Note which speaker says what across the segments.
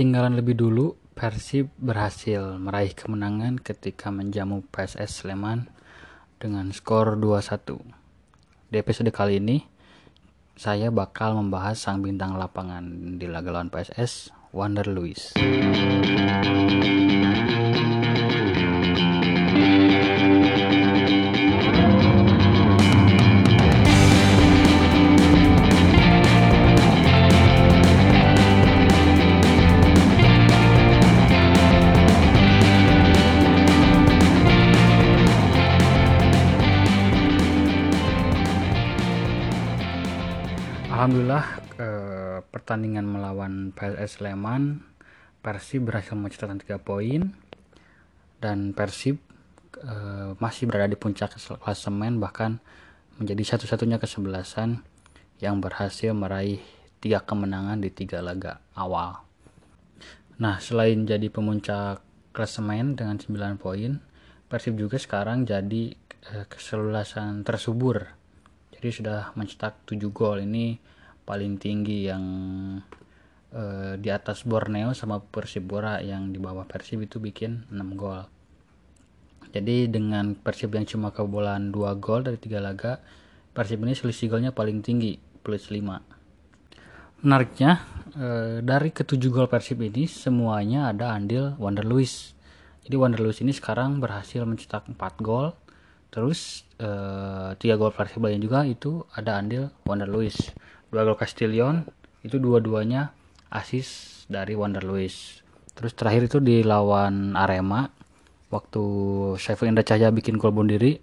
Speaker 1: ketinggalan lebih dulu, Persib berhasil meraih kemenangan ketika menjamu PSS Sleman dengan skor 2-1. Di episode kali ini, saya bakal membahas sang bintang lapangan di laga lawan PSS, Wander Luis. Alhamdulillah eh, pertandingan melawan PSS Sleman Persib berhasil mencetak 3 poin dan Persib eh, masih berada di puncak klasemen bahkan menjadi satu-satunya kesebelasan yang berhasil meraih tiga kemenangan di tiga laga awal. Nah, selain jadi pemuncak klasemen dengan 9 poin, Persib juga sekarang jadi eh, kesebelasan tersubur jadi sudah mencetak 7 gol. Ini paling tinggi yang uh, di atas Borneo sama Persibora yang di bawah Persib itu bikin 6 gol. Jadi dengan Persib yang cuma kebobolan 2 gol dari 3 laga Persib ini selisih golnya paling tinggi plus 5 menariknya uh, dari ketujuh gol Persib ini semuanya ada andil Wander Luis jadi Wander Luis ini sekarang berhasil mencetak 4 gol Terus uh, tiga gol Persib lain juga itu ada andil Wander Luis. Dua gol Castillion itu dua-duanya asis dari Wander Luis. Terus terakhir itu di lawan Arema waktu Saiful Indra Cahya bikin gol bunuh diri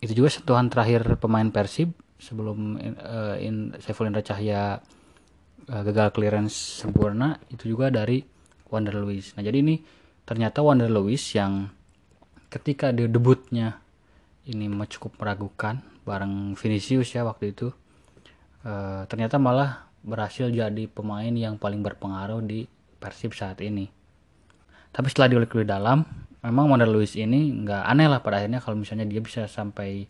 Speaker 1: itu juga sentuhan terakhir pemain Persib sebelum uh, in, Saiful Indra Cahya uh, gagal clearance sempurna itu juga dari Wander Luis. Nah jadi ini ternyata Wander Luis yang ketika dia debutnya ini cukup meragukan bareng Vinicius ya waktu itu. E, ternyata malah berhasil jadi pemain yang paling berpengaruh di Persib saat ini. Tapi setelah diolik lebih dalam memang Wander Luis ini nggak aneh lah pada akhirnya kalau misalnya dia bisa sampai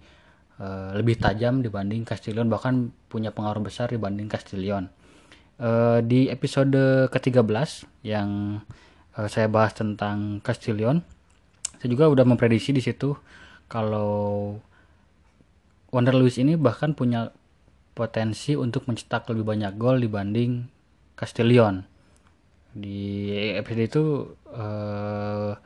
Speaker 1: e, lebih tajam dibanding Castillion bahkan punya pengaruh besar dibanding Castillion e, di episode ke-13 yang e, saya bahas tentang Castillion saya juga udah memprediksi di situ kalau Wander Lewis ini bahkan punya potensi untuk mencetak lebih banyak gol dibanding Castillion. Di episode itu uh,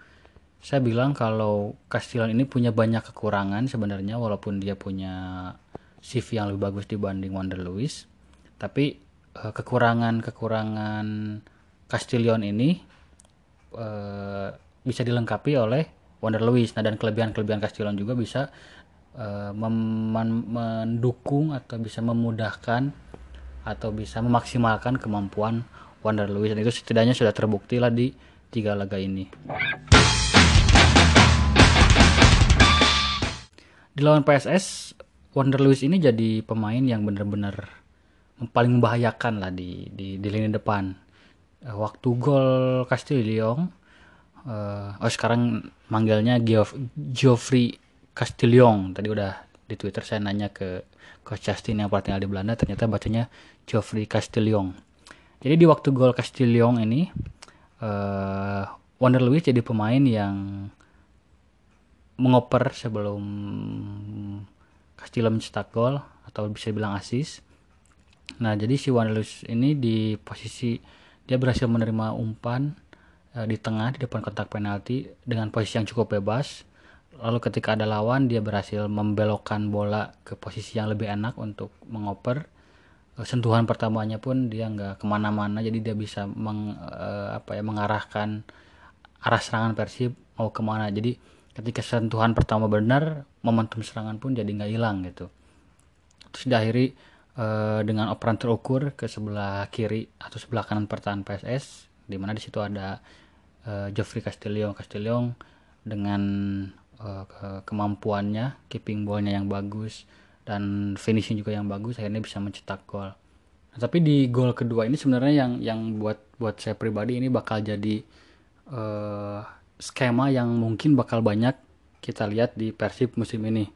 Speaker 1: saya bilang kalau Castillion ini punya banyak kekurangan sebenarnya walaupun dia punya CV yang lebih bagus dibanding Wander Lewis. Tapi uh, kekurangan-kekurangan Castillion ini uh, bisa dilengkapi oleh Wonder Lewis. Nah dan kelebihan-kelebihan Castillan juga bisa uh, mendukung atau bisa memudahkan atau bisa memaksimalkan kemampuan Wonder Lewis dan itu setidaknya sudah terbukti lah di tiga laga ini. Di lawan PSS, Wonder Lewis ini jadi pemain yang benar-benar paling membahayakan lah di di, di lini depan. Eh, waktu gol Castillion uh, oh sekarang manggilnya Geoff, Geoffrey Castillion tadi udah di Twitter saya nanya ke Coach Justin yang pernah tinggal di Belanda ternyata bacanya Geoffrey Castillion jadi di waktu gol Castillion ini uh, Wander Lewis jadi pemain yang mengoper sebelum Castillion mencetak gol atau bisa bilang asis nah jadi si Wander Lewis ini di posisi dia berhasil menerima umpan di tengah di depan kotak penalti dengan posisi yang cukup bebas. Lalu ketika ada lawan dia berhasil membelokkan bola ke posisi yang lebih enak untuk mengoper. Eh, sentuhan pertamanya pun dia nggak ke mana-mana jadi dia bisa meng, uh, apa ya mengarahkan arah serangan Persib mau ke mana. Jadi ketika sentuhan pertama benar momentum serangan pun jadi nggak hilang gitu. Terus diakhiri dengan operan terukur ke sebelah kiri atau sebelah kanan pertahanan PSS di mana di situ ada uh, Geoffrey Castillion Castillion dengan uh, ke kemampuannya keeping ballnya yang bagus dan finishing juga yang bagus akhirnya bisa mencetak gol. Nah, tapi di gol kedua ini sebenarnya yang yang buat buat saya pribadi ini bakal jadi uh, skema yang mungkin bakal banyak kita lihat di Persib musim ini.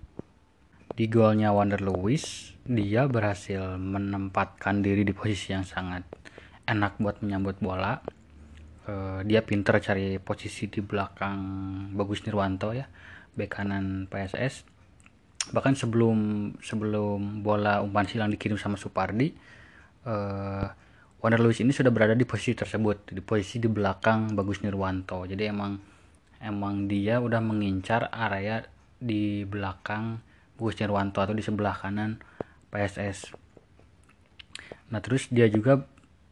Speaker 1: Di golnya Wander Lewis, dia berhasil menempatkan diri di posisi yang sangat enak buat menyambut bola uh, dia pinter cari posisi di belakang Bagus Nirwanto ya bek kanan PSS bahkan sebelum sebelum bola umpan silang dikirim sama Supardi uh, Wonder Lewis ini sudah berada di posisi tersebut di posisi di belakang Bagus Nirwanto. Jadi emang emang dia udah mengincar area di belakang Bagus Nirwanto atau di sebelah kanan PSS nah terus dia juga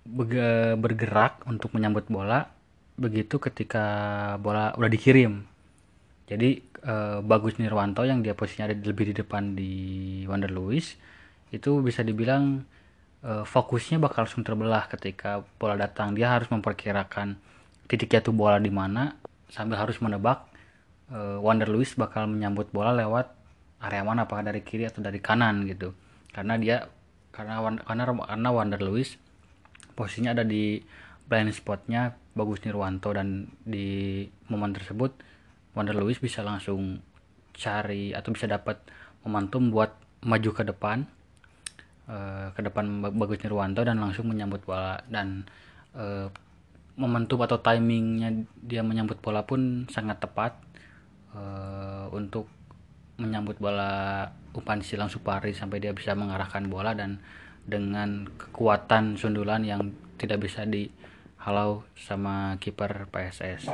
Speaker 1: bergerak untuk menyambut bola begitu ketika bola udah dikirim. Jadi eh, Bagus Nirwanto yang dia posisinya ada lebih di depan di Wonder Lewis itu bisa dibilang eh, fokusnya bakal langsung terbelah ketika bola datang. Dia harus memperkirakan titik jatuh bola di mana sambil harus menebak eh, Wonder Lewis bakal menyambut bola lewat area mana apakah dari kiri atau dari kanan gitu. Karena dia karena karena karena Wonder Lewis posisinya ada di blind spotnya Bagus Nirwanto dan di momen tersebut Wonder Lewis bisa langsung cari atau bisa dapat momentum buat maju ke depan uh, ke depan Bagus Nirwanto dan langsung menyambut bola. Dan uh, momentum atau timingnya dia menyambut bola pun sangat tepat uh, untuk menyambut bola umpan silang Supari sampai dia bisa mengarahkan bola dan dengan kekuatan sundulan yang tidak bisa dihalau sama kiper PSS.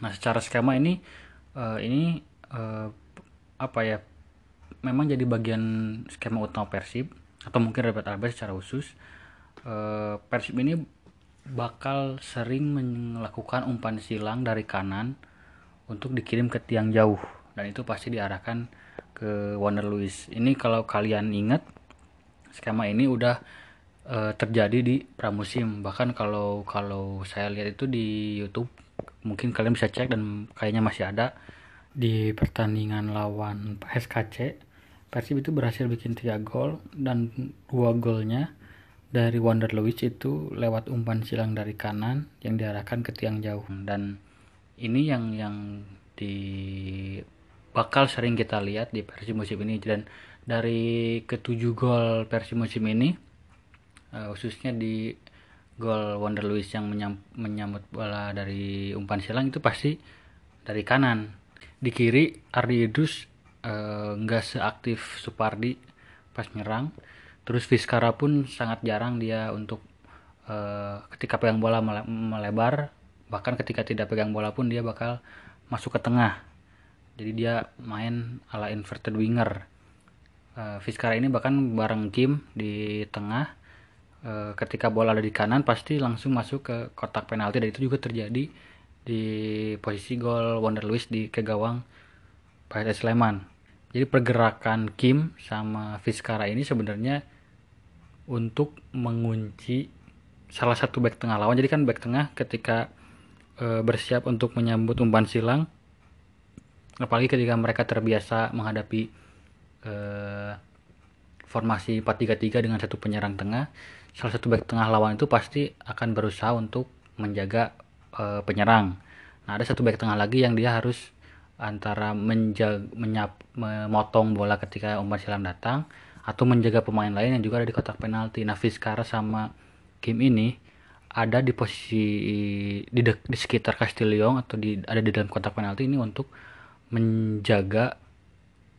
Speaker 1: Nah, secara skema ini uh, ini uh, apa ya? Memang jadi bagian skema utama Persib atau mungkin Rebet Albert secara khusus. Uh, Persib ini bakal sering melakukan umpan silang dari kanan untuk dikirim ke tiang jauh dan itu pasti diarahkan ke Wonder Lewis. Ini kalau kalian ingat skema ini udah uh, terjadi di pramusim. Bahkan kalau kalau saya lihat itu di YouTube mungkin kalian bisa cek dan kayaknya masih ada di pertandingan lawan SKC. Persib itu berhasil bikin 3 gol dan dua golnya dari Wonder Lewis itu lewat umpan silang dari kanan yang diarahkan ke tiang jauh dan ini yang yang di bakal sering kita lihat di versi musim ini. Dan dari ketujuh gol versi musim ini uh, khususnya di gol Wonder Lewis yang menyam, menyambut bola dari umpan silang itu pasti dari kanan. Di kiri Ardi Idrus uh, nggak seaktif Supardi pas nyerang. Terus Fiskara pun sangat jarang dia untuk uh, ketika pegang bola melebar. Bahkan ketika tidak pegang bola pun dia bakal masuk ke tengah jadi dia main ala inverted winger. Uh, ini bahkan bareng Kim di tengah. Uh, ketika bola ada di kanan pasti langsung masuk ke kotak penalti. Dan itu juga terjadi di posisi gol Wonder Lewis di ke gawang PSS Sleman. Jadi pergerakan Kim sama Vizcara ini sebenarnya untuk mengunci salah satu back tengah lawan. Jadi kan back tengah ketika e, bersiap untuk menyambut umpan silang apalagi ketika mereka terbiasa menghadapi uh, formasi 4-3-3 dengan satu penyerang tengah salah satu back tengah lawan itu pasti akan berusaha untuk menjaga uh, penyerang nah ada satu back tengah lagi yang dia harus antara menjaga, menyap, memotong bola ketika umpan silang datang atau menjaga pemain lain yang juga ada di kotak penalti. Nah, Vizcara sama Kim ini ada di posisi di, de, di sekitar Castillon atau di ada di dalam kotak penalti ini untuk menjaga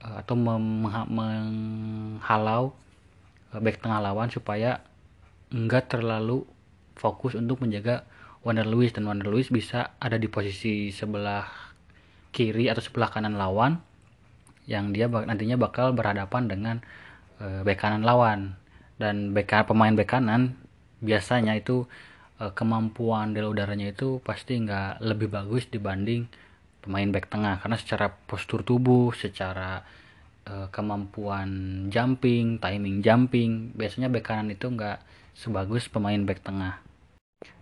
Speaker 1: uh, atau menghalau uh, back tengah lawan supaya enggak terlalu fokus untuk menjaga Wonder Lewis. Dan Wonder Lewis bisa ada di posisi sebelah kiri atau sebelah kanan lawan yang dia nantinya bakal berhadapan dengan uh, back kanan lawan. Dan back pemain back kanan biasanya itu kemampuan del udaranya itu pasti nggak lebih bagus dibanding pemain back tengah karena secara postur tubuh, secara uh, kemampuan jumping, timing jumping, biasanya back kanan itu nggak sebagus pemain back tengah.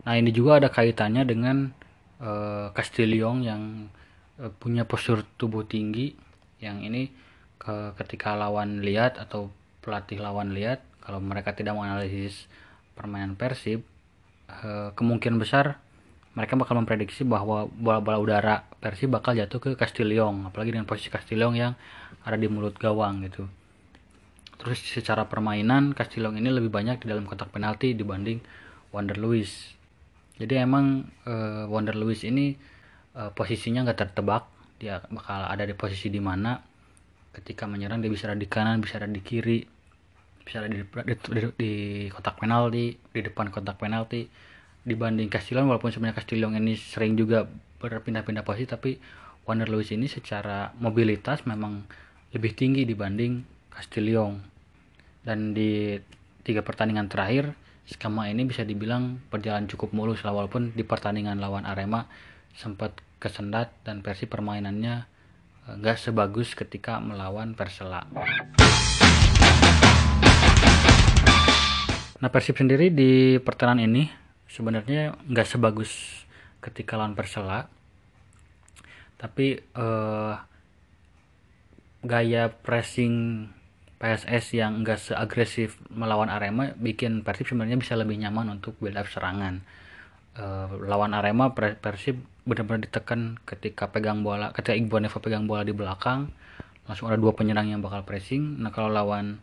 Speaker 1: Nah ini juga ada kaitannya dengan uh, Castillon yang uh, punya postur tubuh tinggi, yang ini ke, ketika lawan lihat atau pelatih lawan lihat, kalau mereka tidak menganalisis permainan Persib, kemungkinan besar mereka bakal memprediksi bahwa bola-bola udara Persib bakal jatuh ke Castillon apalagi dengan posisi Castillon yang ada di mulut gawang gitu. Terus secara permainan Castillon ini lebih banyak di dalam kotak penalti dibanding Wander Luis jadi emang uh, Wander Luis ini uh, posisinya nggak tertebak. Dia bakal ada di posisi di mana ketika menyerang dia bisa ada di kanan bisa ada di kiri bisa ada di, di, di, di kotak penalti di depan kotak penalti dibanding Castillon walaupun sebenarnya Castillon ini sering juga berpindah-pindah posisi tapi Wander Luis ini secara mobilitas memang lebih tinggi dibanding Castillon dan di tiga pertandingan terakhir skema ini bisa dibilang berjalan cukup mulus walaupun di pertandingan lawan Arema sempat kesendat dan versi permainannya eh, nggak sebagus ketika melawan Persela. Nah Persib sendiri di pertandingan ini sebenarnya nggak sebagus ketika lawan Persela, tapi uh, gaya pressing PSS yang enggak seagresif melawan Arema bikin Persib sebenarnya bisa lebih nyaman untuk build up serangan. Uh, lawan Arema Persib benar-benar ditekan ketika pegang bola, ketika Iqbal Neva pegang bola di belakang, langsung ada dua penyerang yang bakal pressing. Nah kalau lawan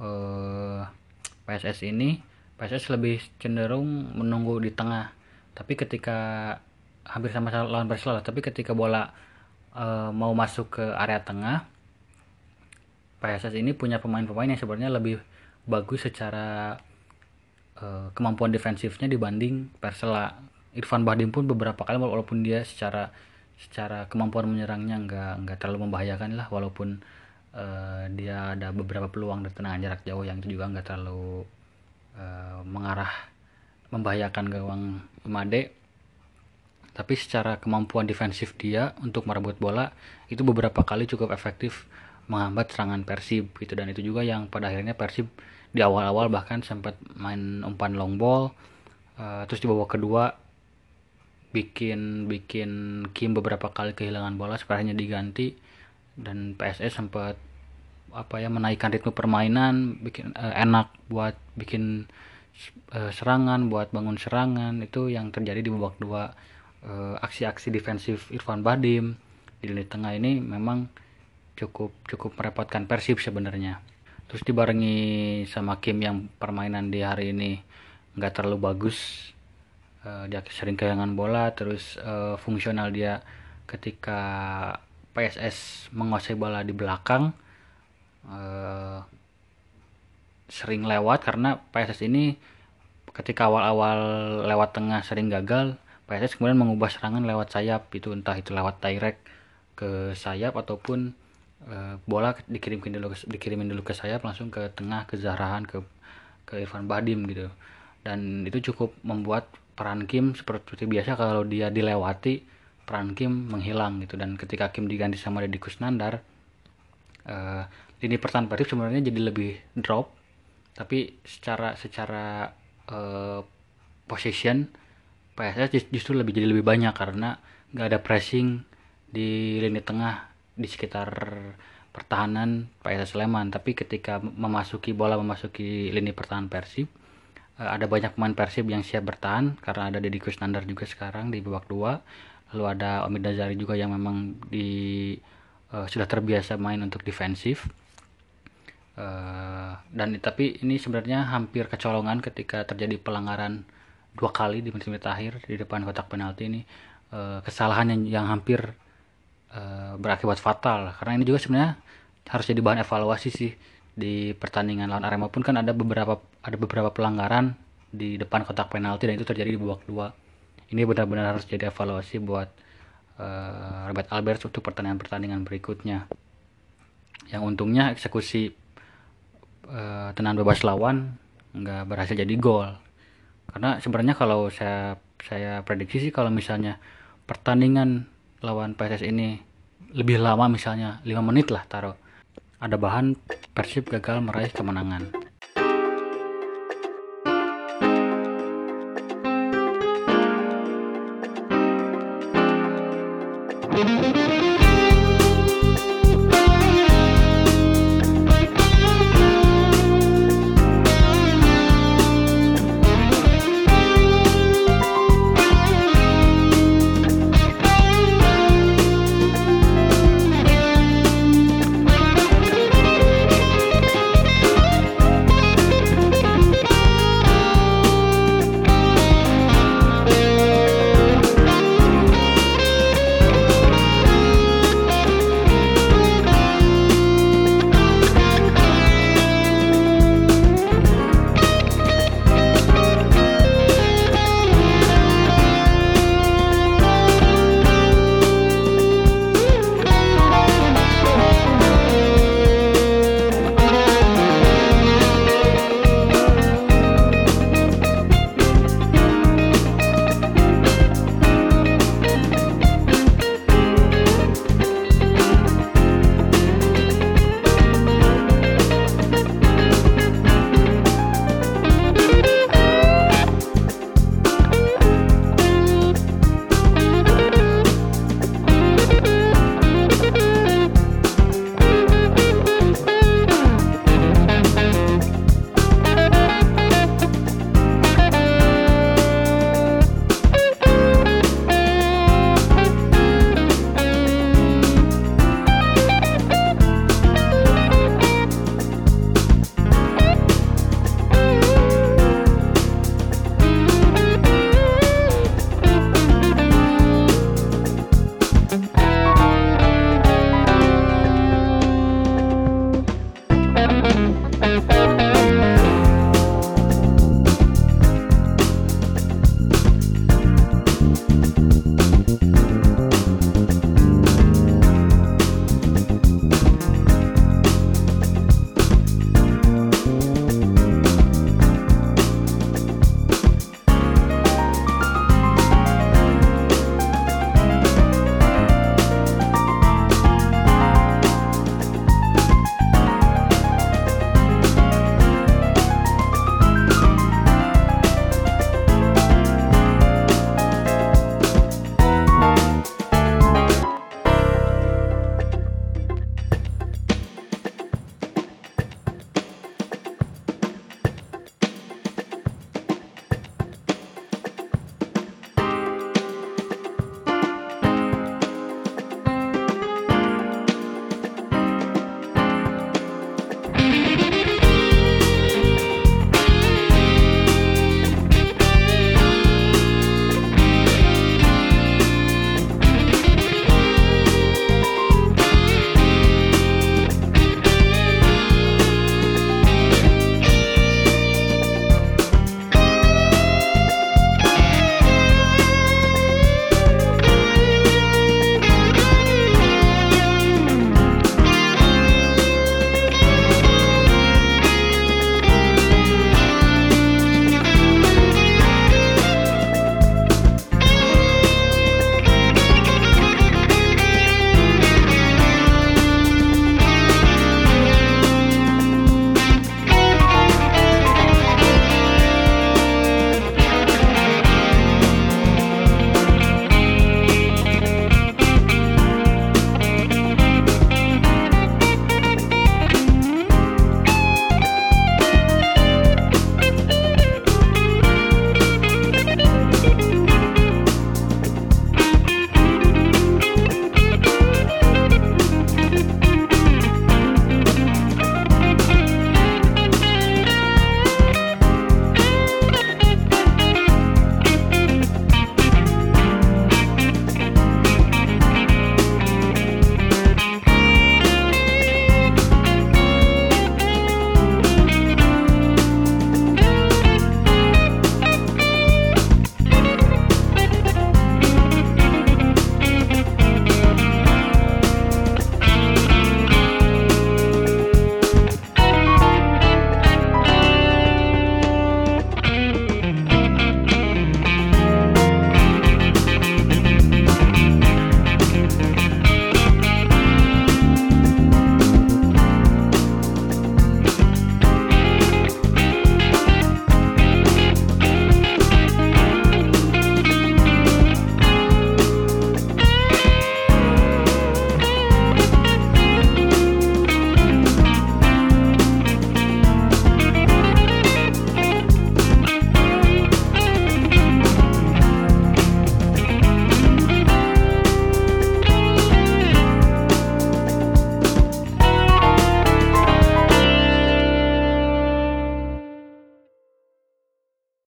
Speaker 1: uh, eh, PSS ini, PSS lebih cenderung menunggu di tengah. Tapi ketika hampir sama lawan Persela, tapi ketika bola uh, mau masuk ke area tengah, PSS ini punya pemain-pemain yang sebenarnya lebih bagus secara uh, kemampuan defensifnya dibanding Persela. Irfan Bahdim pun beberapa kali walaupun dia secara secara kemampuan menyerangnya nggak nggak terlalu membahayakan lah walaupun uh, dia ada beberapa peluang dari tendangan jarak jauh yang itu juga nggak terlalu uh, mengarah membahayakan gawang Made tapi secara kemampuan defensif dia untuk merebut bola itu beberapa kali cukup efektif menghambat serangan Persib gitu. Dan itu juga yang pada akhirnya Persib di awal-awal bahkan sempat main umpan long ball uh, terus di babak kedua bikin bikin Kim beberapa kali kehilangan bola sepertinya diganti. Dan PSS sempat apa ya menaikkan ritme permainan bikin uh, enak buat bikin uh, serangan buat bangun serangan itu yang terjadi di babak dua aksi-aksi defensif Irfan Badim. Di lini tengah ini memang cukup cukup merepotkan Persib sebenarnya. Terus dibarengi sama Kim yang permainan di hari ini nggak terlalu bagus uh, dia sering kehilangan bola terus uh, fungsional dia ketika PSS menguasai bola di belakang uh, sering lewat karena PSS ini ketika awal-awal lewat tengah sering gagal PSS kemudian mengubah serangan lewat sayap itu entah itu lewat direct ke sayap ataupun uh, bola dikirimin dulu dikirimin dulu ke sayap langsung ke tengah ke Zahrahan ke ke Irfan Badim gitu. Dan itu cukup membuat peran Kim seperti biasa kalau dia dilewati peran Kim menghilang gitu. Dan ketika Kim diganti sama Deddy Kusnandar uh, lini pertahanan Persib sebenarnya jadi lebih drop tapi secara secara uh, position PSS justru lebih jadi lebih banyak karena nggak ada pressing di lini tengah di sekitar pertahanan PSS Sleman. Tapi ketika memasuki bola memasuki lini pertahanan Persib eh, ada banyak pemain Persib yang siap bertahan karena ada Deddy Kusnandar juga sekarang di babak dua. Lalu ada Omid Dazari juga yang memang di uh, sudah terbiasa main untuk defensif uh, dan tapi ini sebenarnya hampir kecolongan ketika terjadi pelanggaran dua kali di menit-menit akhir di depan kotak penalti ini. Uh, kesalahan yang, yang hampir Eh, berakibat fatal. Karena ini juga sebenarnya harus jadi bahan evaluasi sih di pertandingan lawan Arema. Pun kan ada beberapa ada beberapa pelanggaran di depan kotak penalti dan itu terjadi di babak dua ini benar-benar harus jadi evaluasi buat uh, Robert Albert untuk pertandingan-pertandingan berikutnya. Yang untungnya eksekusi uh, tenang bebas lawan nggak berhasil jadi gol. Karena sebenarnya kalau saya saya prediksi sih kalau misalnya pertandingan lawan PSS ini lebih lama misalnya 5 menit lah taruh. Ada bahan Persib gagal meraih kemenangan